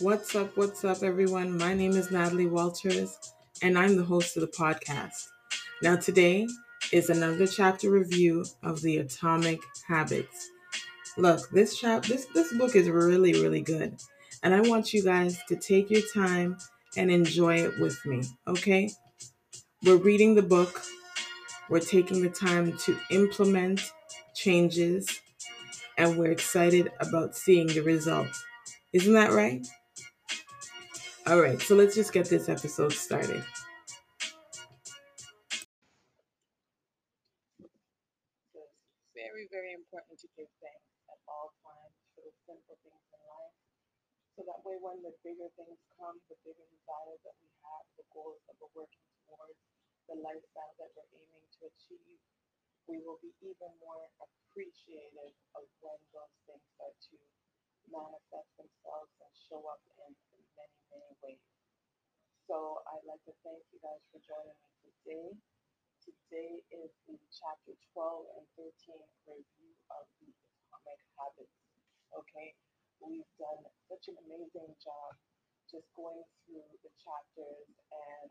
What's up? What's up, everyone? My name is Natalie Walters, and I'm the host of the podcast. Now, today is another chapter review of the Atomic Habits. Look, this chap, this this book is really, really good, and I want you guys to take your time and enjoy it with me. Okay? We're reading the book. We're taking the time to implement changes, and we're excited about seeing the results. Isn't that right? All right, so let's just get this episode started. Very, very important to give thanks at all times for the simple things in life. So that way, when the bigger things come, the bigger desires that we have, the goals that we're working towards, the lifestyle that we're aiming to achieve, we will be even more appreciative of when those things start to manifest themselves and show up in many. So I'd like to thank you guys for joining me today. Today is the chapter 12 and 13 review of the Atomic Habits. Okay, we've done such an amazing job just going through the chapters and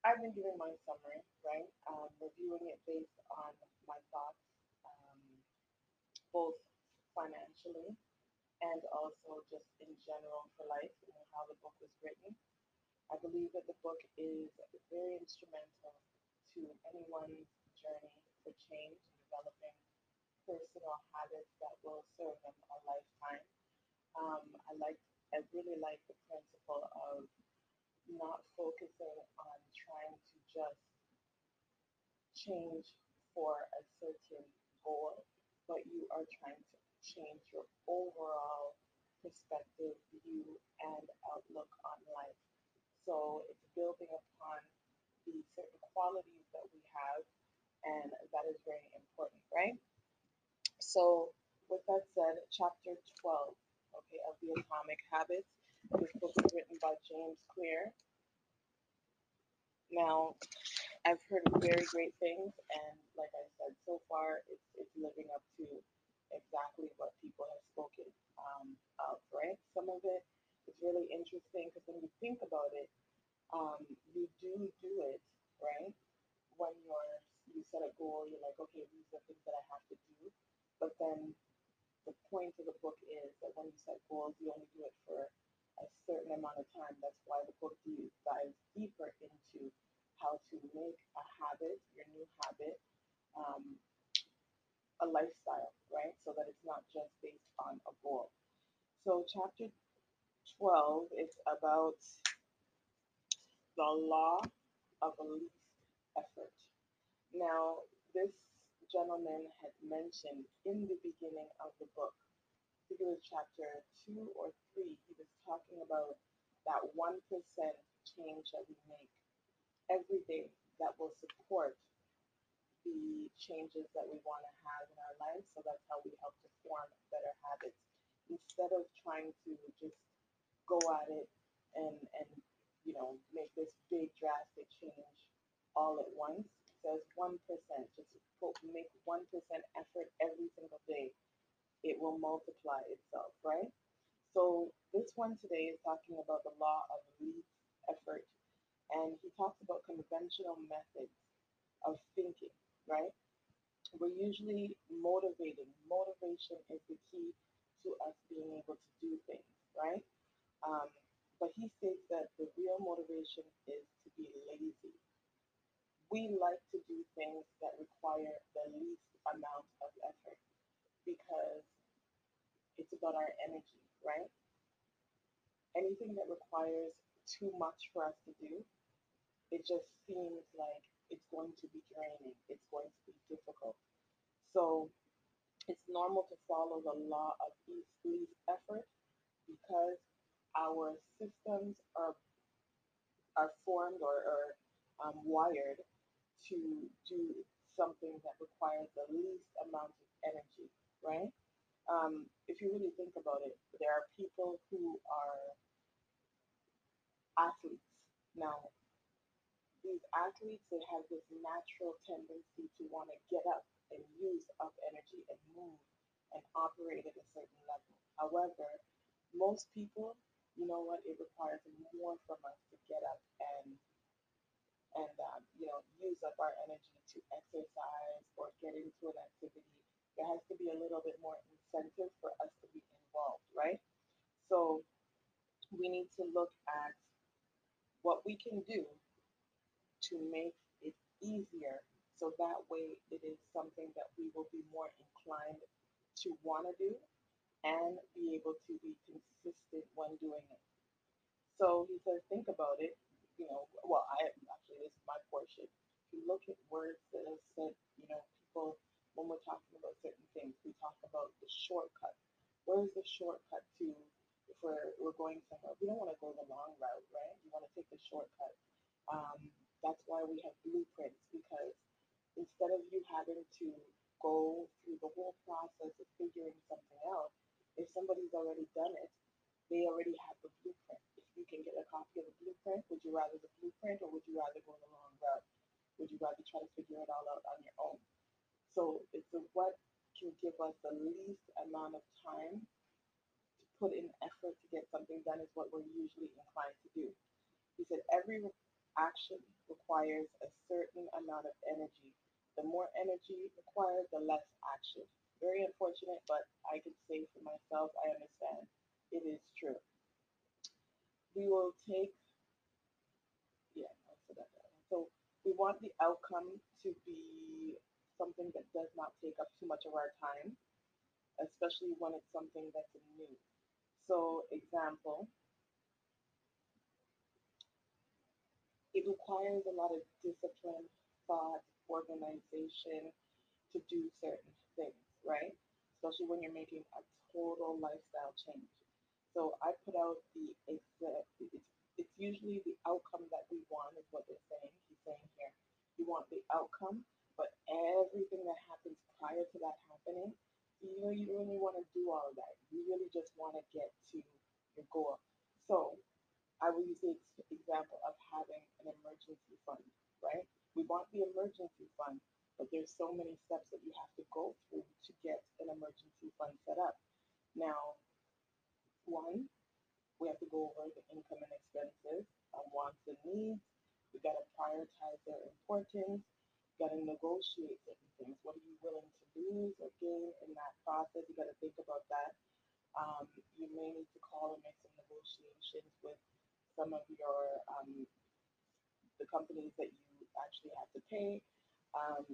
I've been giving my summary, right? Um, reviewing it based on my thoughts, um, both financially and also just in general for life and how the book was written. I believe that the book is very instrumental to anyone's journey for change and developing personal habits that will serve them a lifetime. Um, I like, I really like the principle of not focusing on trying to just change for a certain goal, but you are trying to change your overall perspective, view, and outlook on life. So it's building upon the certain qualities that we have, and that is very important, right? So, with that said, chapter 12, okay, of the Atomic Habits. This book is written by James Clear. Now, I've heard very great things, and like I said, so far it's, it's living up to exactly what people have spoken um, of, right? Some of it is really interesting because when you think about it, um, you do do it, right? When you're you set a goal, you're like, okay, these are things that I have to do. But then the point of the book is that when you set goals, you only do it for a certain amount of time. That's why the book dives deeper into how to make a habit, your new habit, um, a lifestyle, right? So that it's not just based on a goal. So, chapter 12 is about the law of least effort. Now, this gentleman had mentioned in the beginning of the book, I think it was chapter 2 or 3, he was talking about that 1% change that we make every day that will support the changes that we want to have in our lives. So that's how we help to form better habits. Instead of trying to just go at it and, and you know, make this big drastic change all at once, says 1%, just make 1% effort every single day, it will multiply itself, right? So this one today is talking about the law of least effort. And he talks about conventional methods of thinking right? We're usually motivated. Motivation is the key to us being able to do things, right? Um, but he states that the real motivation is to be lazy. We like to do things that require the least amount of effort because it's about our energy, right? Anything that requires too much for us to do, it just seems like it's going to be draining, it's going to be difficult. So it's normal to follow the law of least, effort because our systems are are formed or, or um, wired to do something that requires the least amount of energy, right? Um, if you really think about it, there are people who are athletes. Now, these athletes they have this natural tendency to want to get up and use up energy and move and operate at a certain level. However, Most people, you know what, it requires more from us to get up and and um, you know use up our energy to exercise or get into an activity. There has to be a little bit more incentive for us to be involved, right? So we need to look at what we can do to make it easier so that way it is something that we will be more inclined to want to do and be able to be consistent when doing it. So he says, think about it. You know, well, I actually, this is my portion. If you look at words that are said, you know, people, when we're talking about certain things, we talk about the shortcut. Where is the shortcut to if we're, we're going somewhere? We don't want to go the long route, right? You want to take the shortcut. Um, that's why we have blueprints because instead of you having to go through the whole process of figuring something out, if somebody's already done it, they already have the blueprint. If you can get a copy of the blueprint, would you rather the blueprint or would you rather go the long route? Would you rather try to figure it all out on your own? So it's a, what can give us the least amount of time to put in effort to get something done is what we're usually inclined to do. He said every action requires a certain amount of energy. The more energy required, the less action. Very unfortunate, but I can say for myself, I understand. It is true. We will take, yeah, I said that. So we want the outcome to be something that does not take up too much of our time, especially when it's something that's new. So, example, it requires a lot of discipline, thought, organization to do certain things, right? Especially when you're making a total lifestyle change. So I put out the it's, it's usually the outcome that we want is what they're saying. He's saying here, you want the outcome, but everything that happens prior to that happening, you know, you really want to do all of that. You really just want to get to your goal. So I will use the example of having an emergency fund, right? We want the emergency fund, but there's so many steps that you have to go through to get an emergency fund set up. Now, one, we have to go over the income and expenses, um, wants and needs. We got to prioritize their importance. You got to negotiate certain things. What are you willing to lose or gain in that process? You got to think about that. Um, you may need to call and make some negotiations with some of your um, the companies that you actually have to pay, um,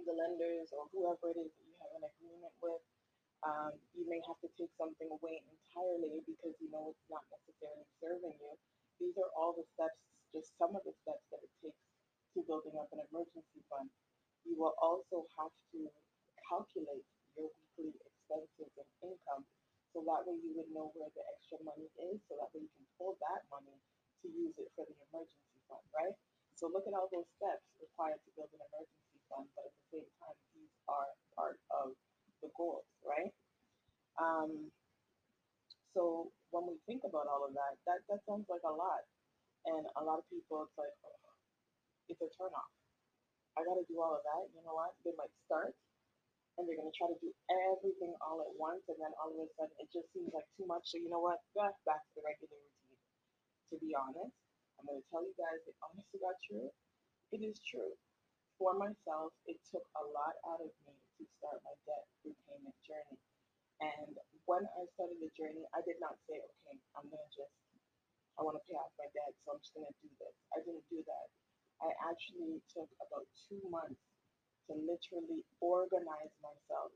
the lenders or whoever it is that you have an agreement with. Um, you may have to take something away entirely because you know it's not necessarily serving you. These are all the steps, just some of the steps that it takes to building up an emergency fund. You will also have to calculate your weekly expenses and income so that way you would know where the extra money is, so that way you can pull that money to use it for the emergency fund, right? So look at all those steps required to build an emergency fund, but at the same time, these are part of the goals, right? Um, so when we think about all of that, that, that sounds like a lot. And a lot of people, it's like, oh, it's a turnoff. I got to do all of that. You know what? They might start and they're going to try to do everything all at once, and then all of a sudden it just seems like too much. So you know what? Back back to the regular routine. To be honest, I'm going to tell you guys the honest to God truth. It is true. For myself, it took a lot out of me to start my debt repayment journey. And when I started the journey, I did not say, okay, I'm going to just, I want to pay off my debt, so I'm just going to do this. I didn't do that. I actually took about two months to literally organize myself,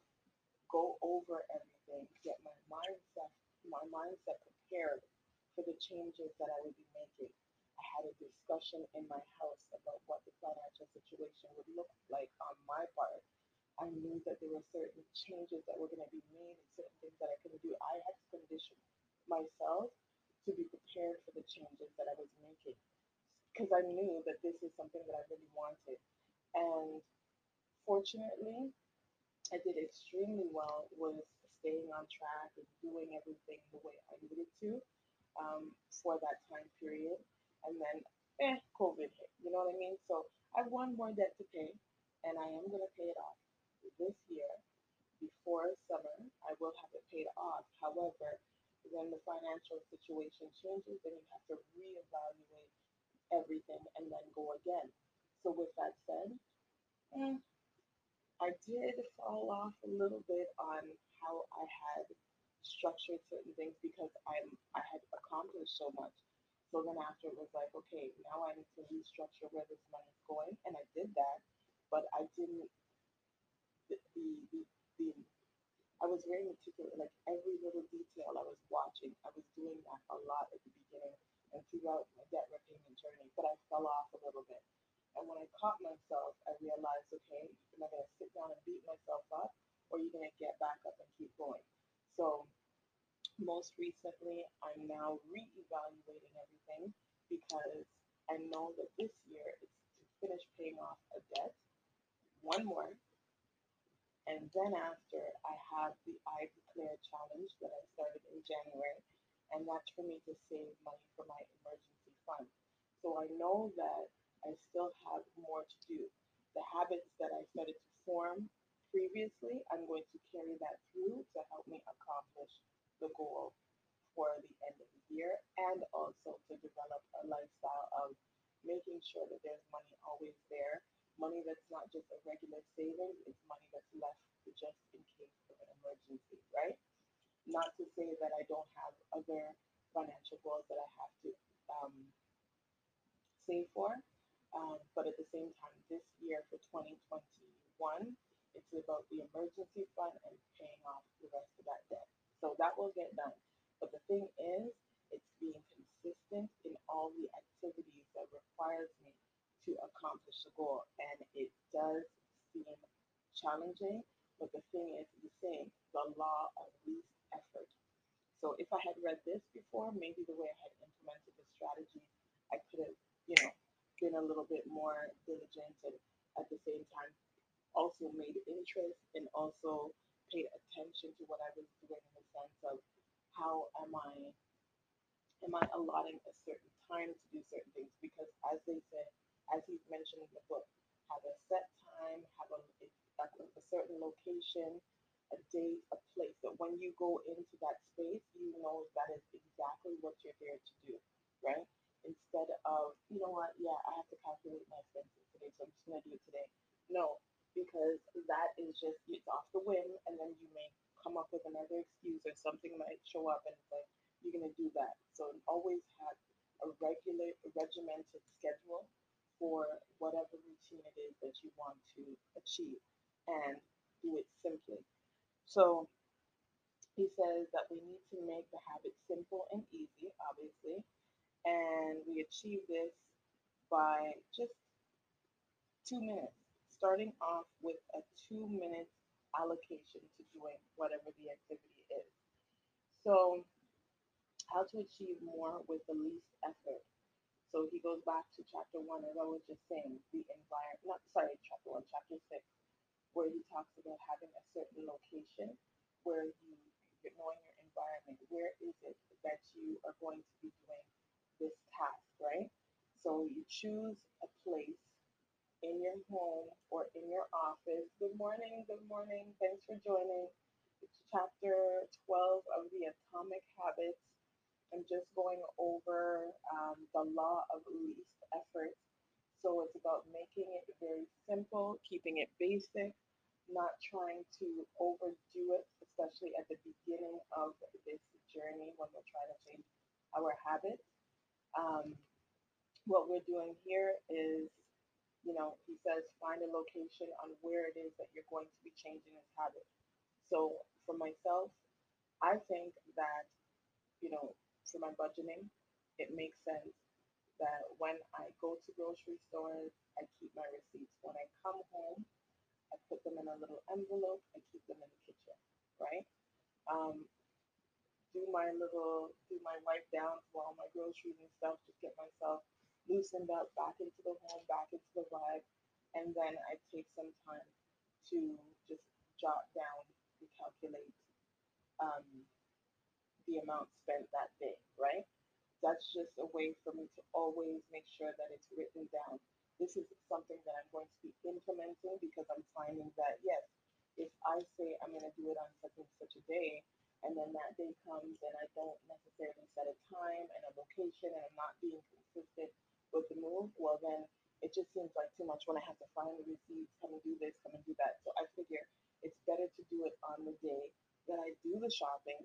go over everything, get my mindset, my mindset prepared for the changes that I would be making. I had a discussion in my house about what the financial situation would look like on my part. I knew that there were certain changes that were going to be made and certain things that I couldn't do. I had to condition myself to be prepared for the changes that I was making because I knew that this is something that I really wanted. And fortunately, I did extremely well with staying on track and doing everything the way I needed to um, for that time period. And then, eh, COVID hit. You know what I mean? So I have one more debt to pay, and I am going to pay it off this year. Before summer, I will have it paid off. However, when the financial situation changes, then you have to reevaluate everything and then go again. So with that said, mm, I did fall off a little bit on how I had structured certain things because I'm I had accomplished so much. So then after it was like, okay, now I need to restructure where this money is going, and I did that, but I didn't the the, the, I was very meticulous, like every little detail I was watching. I was doing that a lot at the beginning and throughout my debt repayment journey, but I fell off a little bit. And when I caught myself, I realized, okay, am I going to sit down and beat myself up, or are you going to get back up and keep going? So most recently, I'm now reevaluating everything because I know that this year it's to finish paying off a debt, one more, and then after, I have the I Declare challenge that I started in January, and that's for me to save money for my emergency fund. So I know that I still have more to do. The habits that I started to form previously, I'm going to carry that through to help me accomplish the goal for the end of the year and also to develop a lifestyle of making sure that there's money always there money that's not just a regular savings, it's money that's left just in case of an emergency, right? Not to say that I don't have other financial goals that I have to um, save for, um, but at the same time, this year for 2021, it's about the emergency fund and paying off the rest of that debt. So that will get done. But the thing is, it's being consistent in all the activities that requires me to accomplish the goal. And it does seem challenging, but the thing is the same the law of least effort. So if I had read this before, maybe the way I had implemented the strategy, I could have, you know, been a little bit more diligent and at the same time also made interest and also paid attention to what I was doing in the sense of how am I am I allotting a certain time to do certain things because as they said, as he's mentioned in the book, have a set time, have a, a, a certain location, a date, a place. That when you go into that space, you know that is exactly what you're there to do, right? Instead of, you know what, yeah, I have to calculate my expenses today, so I'm just gonna do it today. No, because that is just it's off the whim, and then you may come up with another excuse or something might show up, and it's like you're gonna do that. So always have a regular, regimented schedule for whatever routine it is that you want to achieve and do it simply. So he says that we need to make the habit simple and easy, obviously, and we achieve this by just two minutes, starting off with a two minute allocation to doing whatever the activity is. So, how to achieve more with the least effort. So he goes back to chapter one, as I was just saying, the environment, not sorry, chapter one, chapter six, where he talks about having a certain location where you, knowing your environment. Where is it that you are going to be doing this task, right? So you choose a place in your home or in your office. Good morning, good morning. Thanks for joining. It's chapter 12 of the Atomic Habits I'm just going over um, the law of least effort. So it's about making it very simple, keeping it basic, not trying to overdo it, especially at the beginning of this journey when we're trying to change our habits. Um, what we're doing here is, you know, he says find a location on where it is that you're going to be changing this habit. So for myself, I think that, you know, for my budgeting, it makes sense that when I go to grocery stores, I keep my receipts. When I come home, I put them in a little envelope. I keep them in the kitchen, right? Um, do my little, do my wipe down for all my groceries and stuff. Just get myself loosened up, back into the home, back into the vibe, and then I take some time to just jot down and calculate um, the amount spent that day, right? That's just a way for me to always make sure that it's written down. This is something that I'm going to be implementing because I'm finding that, yes, if I say I'm going to do it on such and such a day, and then that day comes and I don't necessarily set a time and a location and I'm not being consistent with the move, well then it just seems like too much when I have to find the receipts, come and do this, come and do that. So I figure it's better to do it on the day that I do the shopping.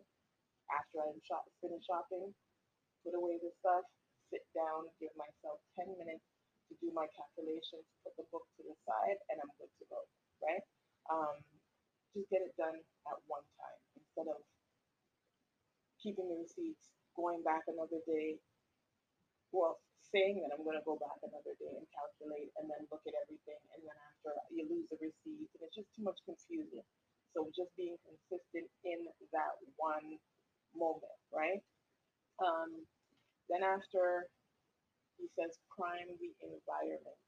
After I'm shop finished shopping, put away the stuff, sit down, give myself 10 minutes to do my calculations, put the book to the side, and I'm good to go, right? Um, just get it done at one time instead of keeping the receipts, going back another day, well, saying that I'm going to go back another day and calculate and then look at everything. And then after you lose the receipts, and it's just too much confusion. So just being consistent in that one moment, right? Um, then after he says, prime the environment.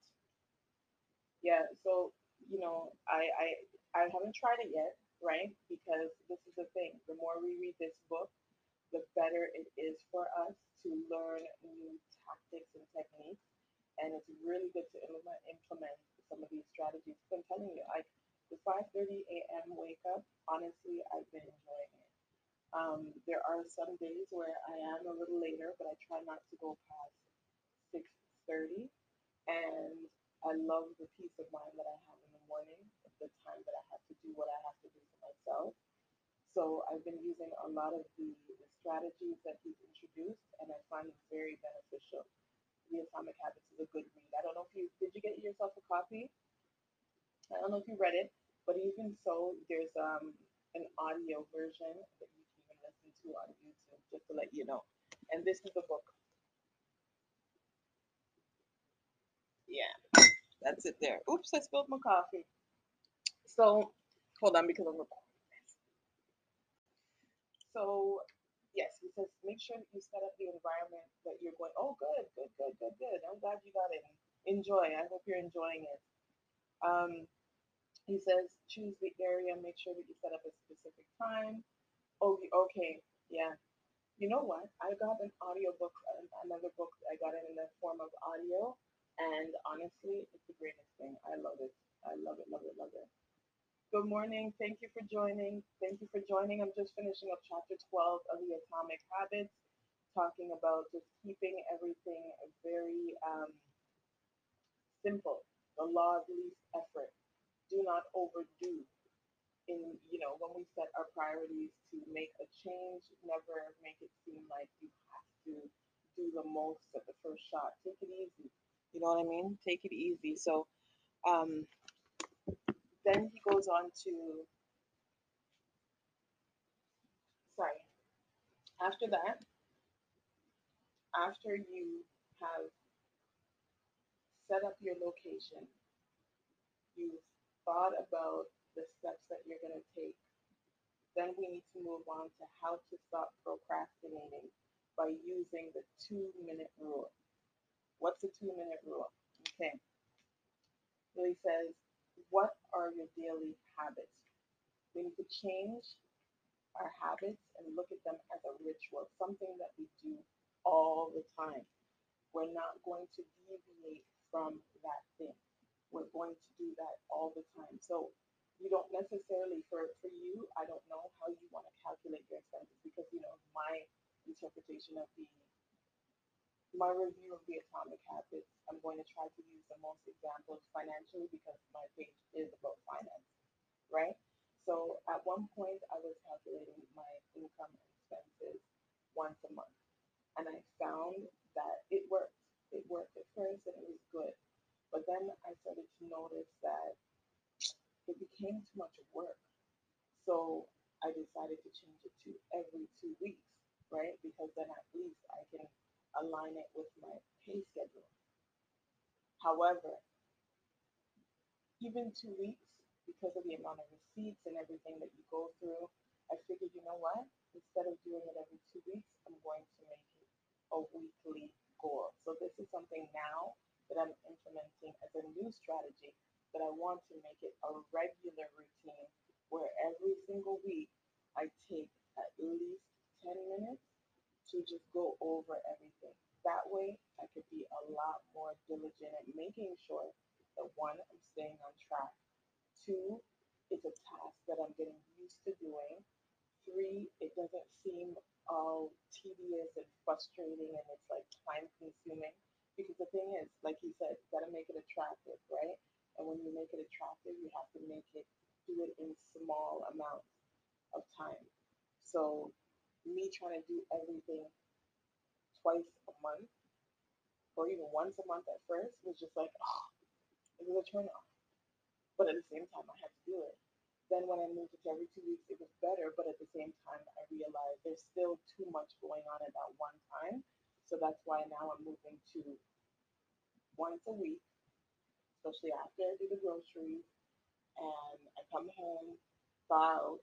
Yeah, so you know, I I I haven't tried it yet, right? Because this is the thing. The more we read this book, the better it is for us to learn new tactics and techniques. And it's really good to implement, implement some of these strategies. I'm telling you, like the 5:30 a.m. wake up, honestly, I've been enjoying it. Um, there are some days where I am a little later, but I try not to go past 6:30. And I love the peace of mind that I have in the morning, the time that I have to do what I have to do for myself. So I've been using a lot of the, strategies that he's introduced, and I find them very beneficial. The Atomic Habits is a good read. I don't know if you did you get yourself a copy. I don't know if you read it, but even so, there's um an audio version that you can even listen to on YouTube, just to let you know. And this is the book. Yeah, that's it there. Oops, I spilled my coffee. So hold on because I'm recording. So yes, he says make sure that you set up the environment that you're going. Oh, good, good, good, good, good. I'm glad you got it. Enjoy. I hope you're enjoying it. Um, he says choose the area. Make sure that you set up a specific time. Oh, okay, yeah. You know what? I got an audio book, another book. I got it in the form of audio, and honestly, it's the greatest thing. I love it. I love it, love it, love it. Good morning. Thank you for joining. Thank you for joining. I'm just finishing up chapter 12 of the Atomic Habits, talking about just keeping everything very um, simple. The law of least effort. Do not overdo. In you know, when we set our priorities to make a change, never make it seem like you have to do the most at the first shot. Take it easy. You know what I mean? Take it easy. So, um, then he goes on to, sorry, after that, after you have set up your location, you've thought about the steps that you're going to take, then we need to move on to how to stop procrastinating by using the two minute rule. What's the two minute rule? Okay. He says, what are your daily habits? We need to change our habits and look at them as a ritual, something that we do all the time. We're not going to deviate from that thing. We're going to do that all the time. So you don't necessarily, for, for you, I don't know how you want to calculate your expenses because, you know, my interpretation of the my review of the atomic habits, I'm going to try to use the most examples financially because my page is about finance, right? So at one point, I was calculating my income and expenses once a month, and I found that it worked. It worked at first, and it was good, but then I started to notice that it became too much work. So I decided to change it to every two weeks, right? Because then at least I can align it with my pay schedule. However, even two weeks, because of the amount of receipts and everything that you go through, I figured, you know what? Instead of doing it every two weeks, I'm going to make it a weekly goal. So this is something now that I'm implementing as a new strategy that I want to make it a regular routine where every single week I take at least 10 minutes to just go over everything. That way, I could be a lot more diligent at making sure that one, I'm staying on track. Two, it's a task that I'm getting used to doing. Three, it doesn't seem all tedious and frustrating and it's like time consuming. Because the thing is, like you said, you gotta make it attractive, right? And when you make it attractive, you have to make it do it in small amounts of time. So me trying to do everything twice a month or even once a month at first was just like, oh, it was a turn off. But at the same time, I had to do it. Then when I moved it to every two weeks, it was better. But at the same time, I realized there's still too much going on at that one time. So that's why now I'm moving to once a week, especially after I do the groceries and I come home, thaw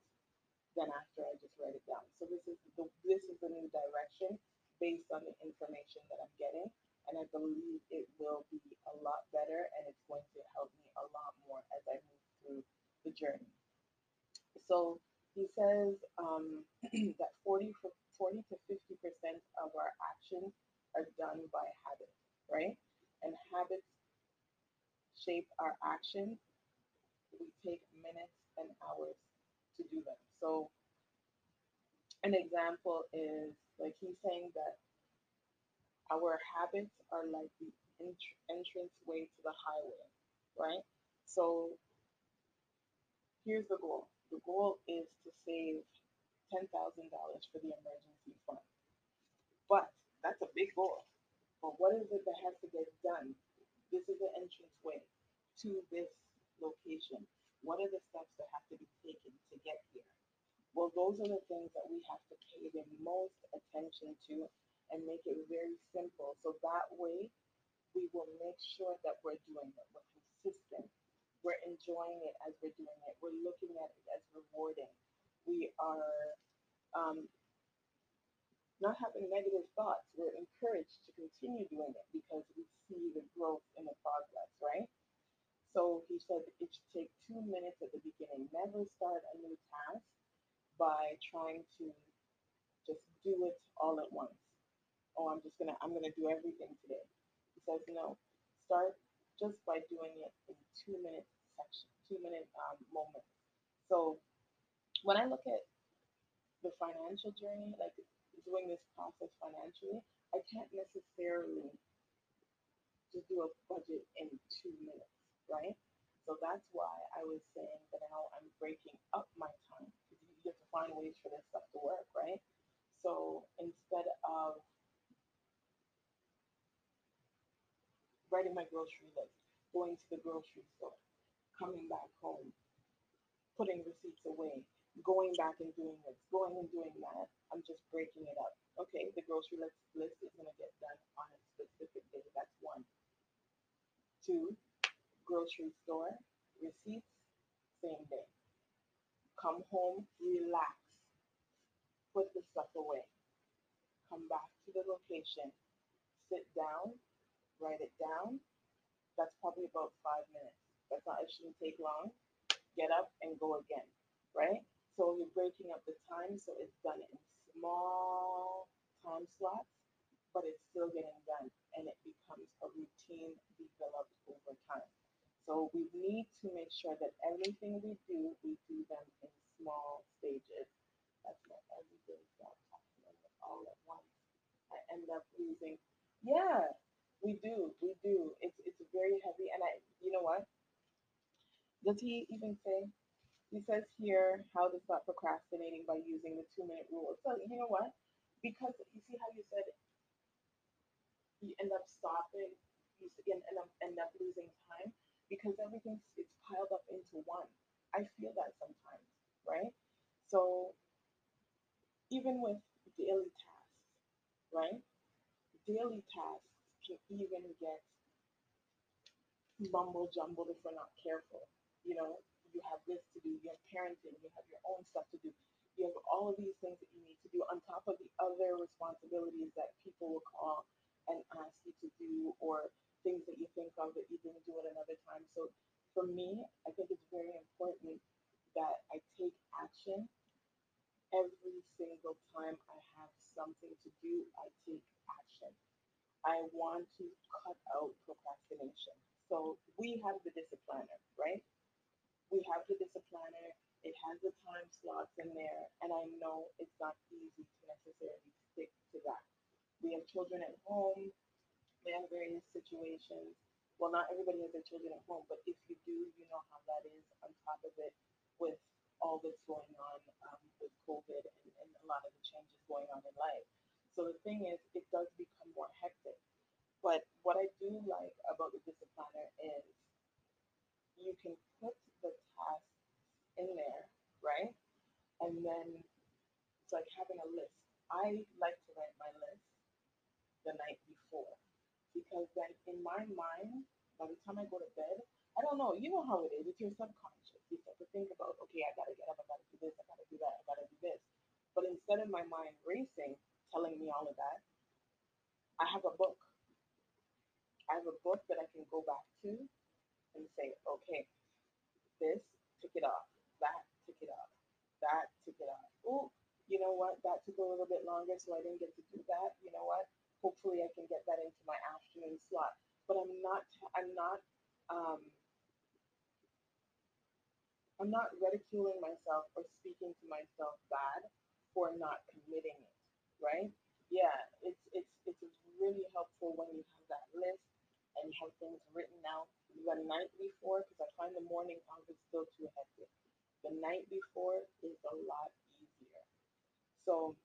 then after I just write it down. So this is the this is the new direction based on the information that I'm getting. And I believe it will be a lot better and it's going to help me a lot more as I move through the journey. So he says um, that 40, 40 to 50% of our actions are done by habit, right? And habits shape our actions. We take minutes and hours to do them. So an example is like he's saying that our habits are like the ent- entrance way to the highway, right? So here's the goal. The goal is to save ten thousand dollars for the emergency fund. But that's a big goal. But what is it that has to get done? This is the entrance way to this location. What are the steps that have to be taken to get here? Well, those are the things that we have to pay the most attention to and make it very simple. So that way we will make sure that we're doing it. We're consistent. We're enjoying it as we're doing it. We're looking at it as rewarding. We are um, not having negative thoughts. We're encouraged to continue doing it because we see the growth and the progress, right? So he said it should take two minutes at the beginning. Never start a new task by trying to just do it all at once. Oh, I'm just gonna I'm gonna do everything today. He says no. Start just by doing it in two minute section, two minute um, moments. So when I look at the financial journey, like doing this process financially, I can't necessarily just do a budget in two minutes, right? So that's why I was saying that now I'm breaking up my time you have to find ways for this stuff to work, right? So instead of writing my grocery list, going to the grocery store, coming back home, putting receipts away, going back and doing this, going and doing that, I'm just breaking it up. Okay, the grocery list, list is going to get done on a specific day. That's one. Two, grocery store, receipts, same day. Come home, relax, put the stuff away. Come back to the location, sit down, write it down. That's probably about five minutes. That's not, it shouldn't take long. Get up and go again, right? So you're breaking up the time so it's done in small time slots, but it's still getting done and it becomes a routine developed over time. So we need to make sure that everything we do, we do them in small stages. That's not everyday happening all at once. I end up losing. Yeah, we do, we do. It's it's very heavy, and I, you know what? Does he even say? He says here how to stop procrastinating by using the two minute rule. So you know what? Because you see how you said you end up stopping, you end up end up losing time because everything it's piled up into one. I feel that sometimes, right? So even with daily tasks, right? Daily tasks can even get mumble jumbled if we're not careful. You know, you have this to do, you have parenting, you have your own stuff to do. You have all of these things that you need to do on top of the other responsibilities that people will call and ask you to do or things that you think of that you didn't do at another time. So for me, I think it's very important that I take action every single time I have something to do. I take action. I want to cut out procrastination. So we have the discipliner, right? We have the discipliner. It has the time slots in there, and I know it's not easy to necessarily stick to that. We have children at home They various situations. Well, not everybody has their children at home, but if you do, you know how that is on top of it with all that's going on um, with COVID and, and a lot of the changes going on in life. So the thing is, it does become more hectic. But what I do like about the discipliner is you can put the tasks in there, right? And then it's like having a list. I like to write my list the night before because then in my mind, by the time I go to bed, I don't know, you know how it is. It's your subconscious. You start to think about, okay, I gotta get up, I gotta do this, I gotta do that, I gotta do this. But instead of my mind racing, telling me all of that, I have a book. I have a book that I can go back to and say, okay, this, tick it off, that, tick it off, that, tick it off. Oh, you know what? That took a little bit longer, so I didn't get to do that. You know what? Hopefully, I can get that into my afternoon slot. But I'm not. I'm not. Um, I'm not ridiculing myself or speaking to myself bad for not committing it. Right? Yeah, it's it's it's really helpful when you have that list and you have things written out the night before because I find the morning of still too hectic. The night before is a lot easier. So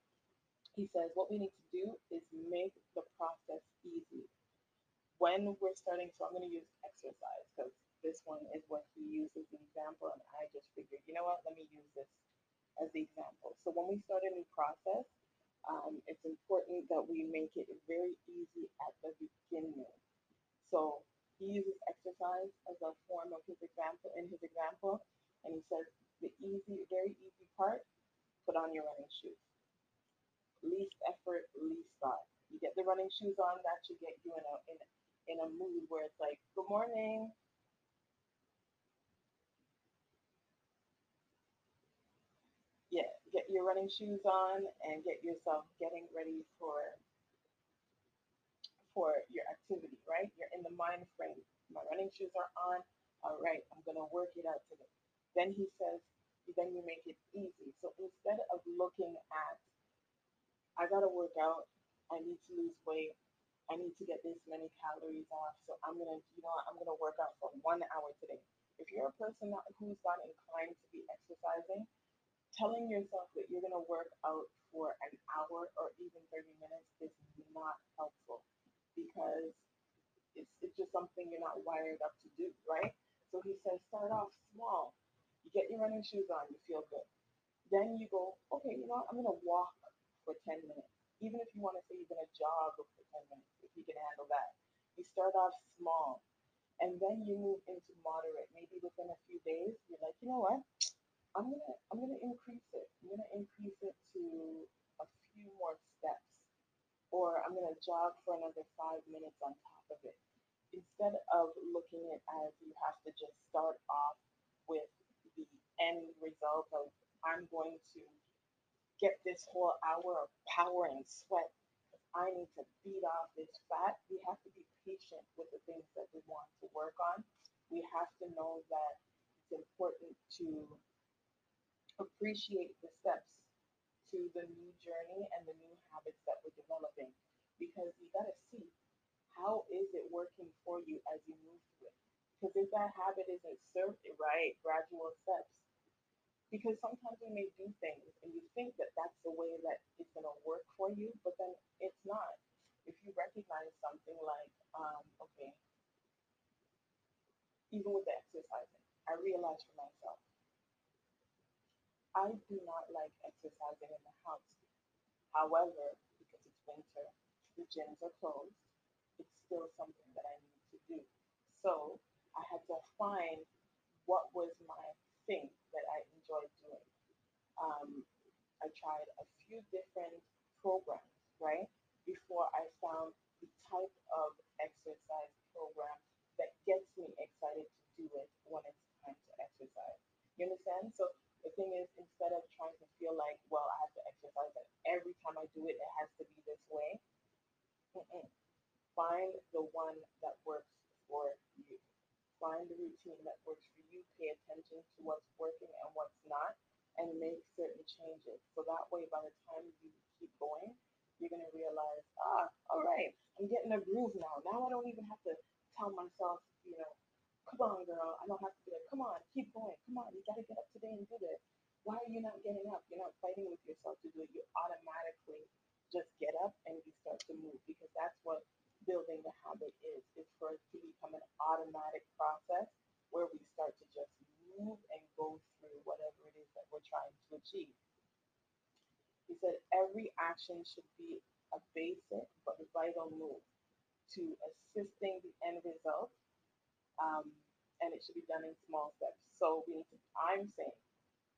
he says what we need to do is make the process easy. When we're starting, so I'm going to use exercise because this one is what he used as an example, and I just figured, you know what, let me use this as the example. So when we start a new process, um, it's important that we make it very easy at the beginning. So he uses exercise as a form of his example in his example, and he says the easy, very easy part, put on your running shoes. Least effort, least thought. You get the running shoes on, that should get you in a in, in a mood where it's like, good morning. Yeah, get your running shoes on and get yourself getting ready for for your activity, right? You're in the mind frame. My running shoes are on. All right, I'm to work it out today. Then he says, then you make it easy. So instead of looking at, I got to work out, I need to lose weight, I need to get this many calories off. So I'm to, you know, I'm to work out for one hour today. If you're a person who's not inclined to be exercising, telling yourself that you're to work out for an hour or even 30 minutes is not helpful because it's, it's just something you're not wired up to do, right? So he says, start off small. You get your running shoes on, you feel good. Then you go, okay, you know? I'm to walk for 10 minutes. Even if you want to say you're going to jog for 10 minutes, if you can handle that. You start off small and then you move into moderate. Maybe within a few days, you're like, you know what? I'm gonna I'm gonna increase it. I'm gonna increase it to a few more steps or I'm to jog for another five minutes on top of it. Instead of looking at as you have to just start off with the end result of I'm going to get this whole hour of power and sweat. I need to beat off this fat. We have to be patient with the things that we want to work on. We have to know that it's important to appreciate the steps to the new journey and the new habits that we're developing because you got to see how is it working for you as you move through it. Because if that habit isn't served right, gradual steps. Because sometimes we may do things and you think that that's the way that it's going to work for you, but then it's not. If you recognize something like, um, okay, even with the exercising, I realized for myself, I do not like exercising in the house. However, because it's winter, the gyms are closed, it's still something that I need to do. So I had to find what was my thing that I enjoyed doing. Um, I tried a few different programs, right, before I found the type of exercise program that gets me excited to do it when it's time to exercise. You understand? So the thing is, instead of trying to feel like, well, I have to exercise and every time I do it, it has to be this way. Mm-mm. Find the one that works for you. Find the routine that works for you. Pay attention to what's working and what's not, and make certain changes. So that way, by the time you keep going, you're going to realize, ah, all right, I'm getting a groove now. Now I don't even have to tell myself, you know, come on, girl. I don't have to be like, come on, keep going. Come on, you got to get up today and do this. Why are you not getting up? You're not fighting with yourself to do it. You automatically just get up and you start to move because that's what building the habit is. It's for it to become an automatic process where we start to just move and go through whatever it is that we're trying to achieve. He said every action should be a basic but vital move to assisting the end result, um, and it should be done in small steps. So we need to, I'm saying,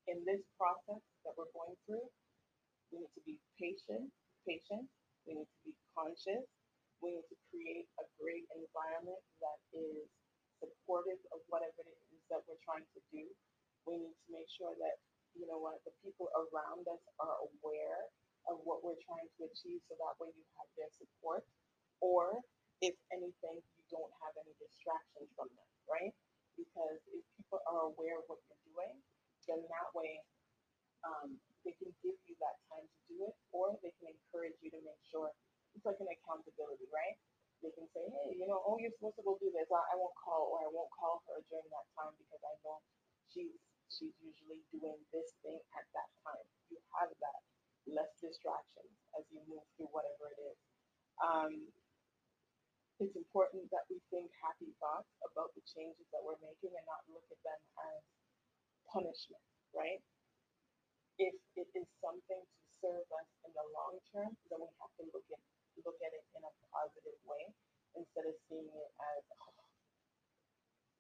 in this process that we're going through, we need to be patient, patient. We need to be conscious. We need to create a great environment that is supportive of whatever it is that we're trying to do. We need to make sure that, you know what, the people around us are aware of what we're trying to achieve so that way you have their support. Or if anything, you don't have any distractions from them, right? Because if people are aware of what you're doing, then that way um, they can give you that time to do it, or they can encourage you to make sure it's like an accountability, right? They can say, hey, you know, oh, you're supposed to go do this. I, won't call, or I won't call her during that time because I know she's she's usually doing this thing at that time. You have that less distractions as you move through whatever it is. Um, it's important that we think happy thoughts about the changes that we're making and not look at them as punishment, right? If it is something to serve us in the long term, then we have to look at look at it in a positive way instead of seeing it as, oh,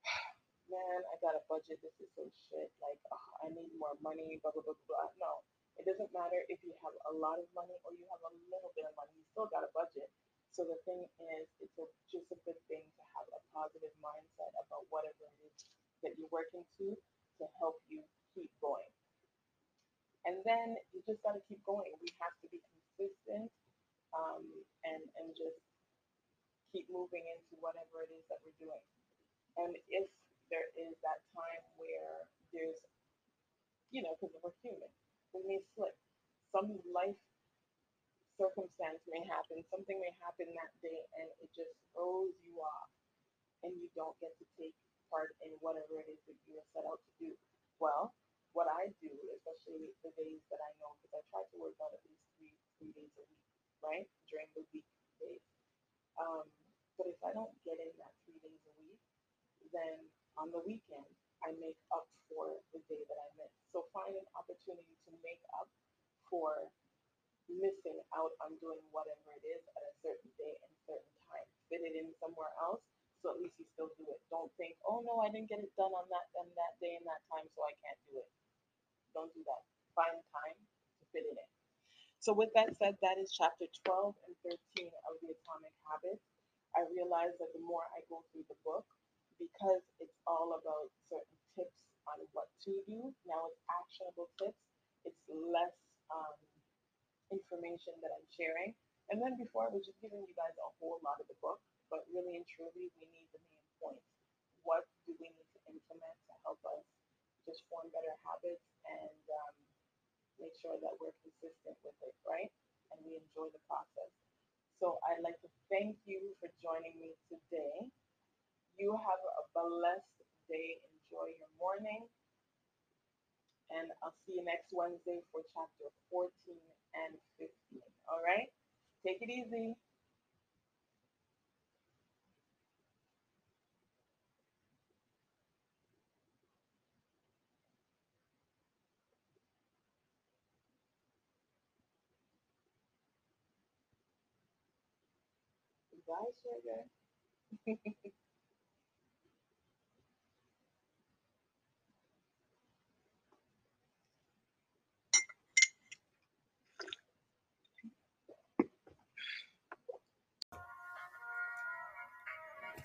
man, I got a budget. This is so shit. Like, oh, I need more money. Blah blah blah blah. No, it doesn't matter if you have a lot of money or you have a little bit of money. You still got a budget. So the thing is, it's a, just a good thing to have a positive mindset about whatever it is that you're working to to help you keep going. And then you just got to keep going. We have to be consistent um, and and just keep moving into whatever it is that we're doing. And if there is that time where there's, you know, because we're human, we may slip. Some life circumstance may happen, something may happen that day, and it just throws you off, and you don't get to take part in whatever it is that you were set out to do. Well, what I do, especially the days that I know, because I try to work out at least three three days a week, right, during the week days. Um, but if I don't get in that three days a week, then on the weekend I make up for the day that I missed. So find an opportunity to make up for missing out on doing whatever it is at a certain day and certain time. Fit it in somewhere else, so at least you still do it. Don't think, oh no, I didn't get it done on that on that day and that time, so I can't do it. Don't do that. Find time to fit it in. So with that said, that is chapter 12 and 13 of the Atomic Habits. I realize that the more I go through the book, because it's all about certain tips on what to do, now it's actionable tips. It's less um, information that I'm sharing. And then before I was just giving you guys a whole lot of the book, but really and truly we need the main points. What do we need to implement to help us just form better habits and um, make sure that we're consistent with it, right? And we enjoy the process. So I'd like to thank you for joining me today. You have a blessed day. Enjoy your morning. And I'll see you next Wednesday for chapter 14 and 15. All right? Take it easy.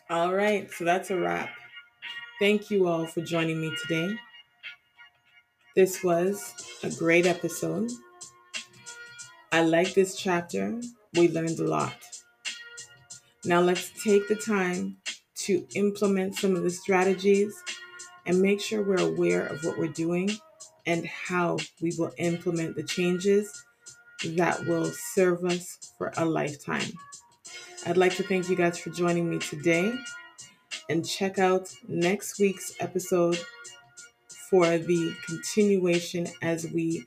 All right, so that's a wrap. Thank you all for joining me today. This was a great episode. I like this chapter. We learned a lot. Now let's take the time to implement some of the strategies and make sure we're aware of what we're doing and how we will implement the changes that will serve us for a lifetime. I'd like to thank you guys for joining me today and check out next week's episode for the continuation as we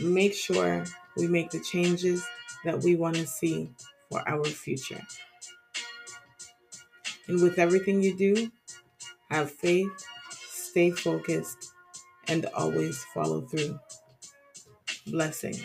make sure we make the changes that we want to see for our future. And with everything you do, have faith, stay focused, and always follow through. Blessings.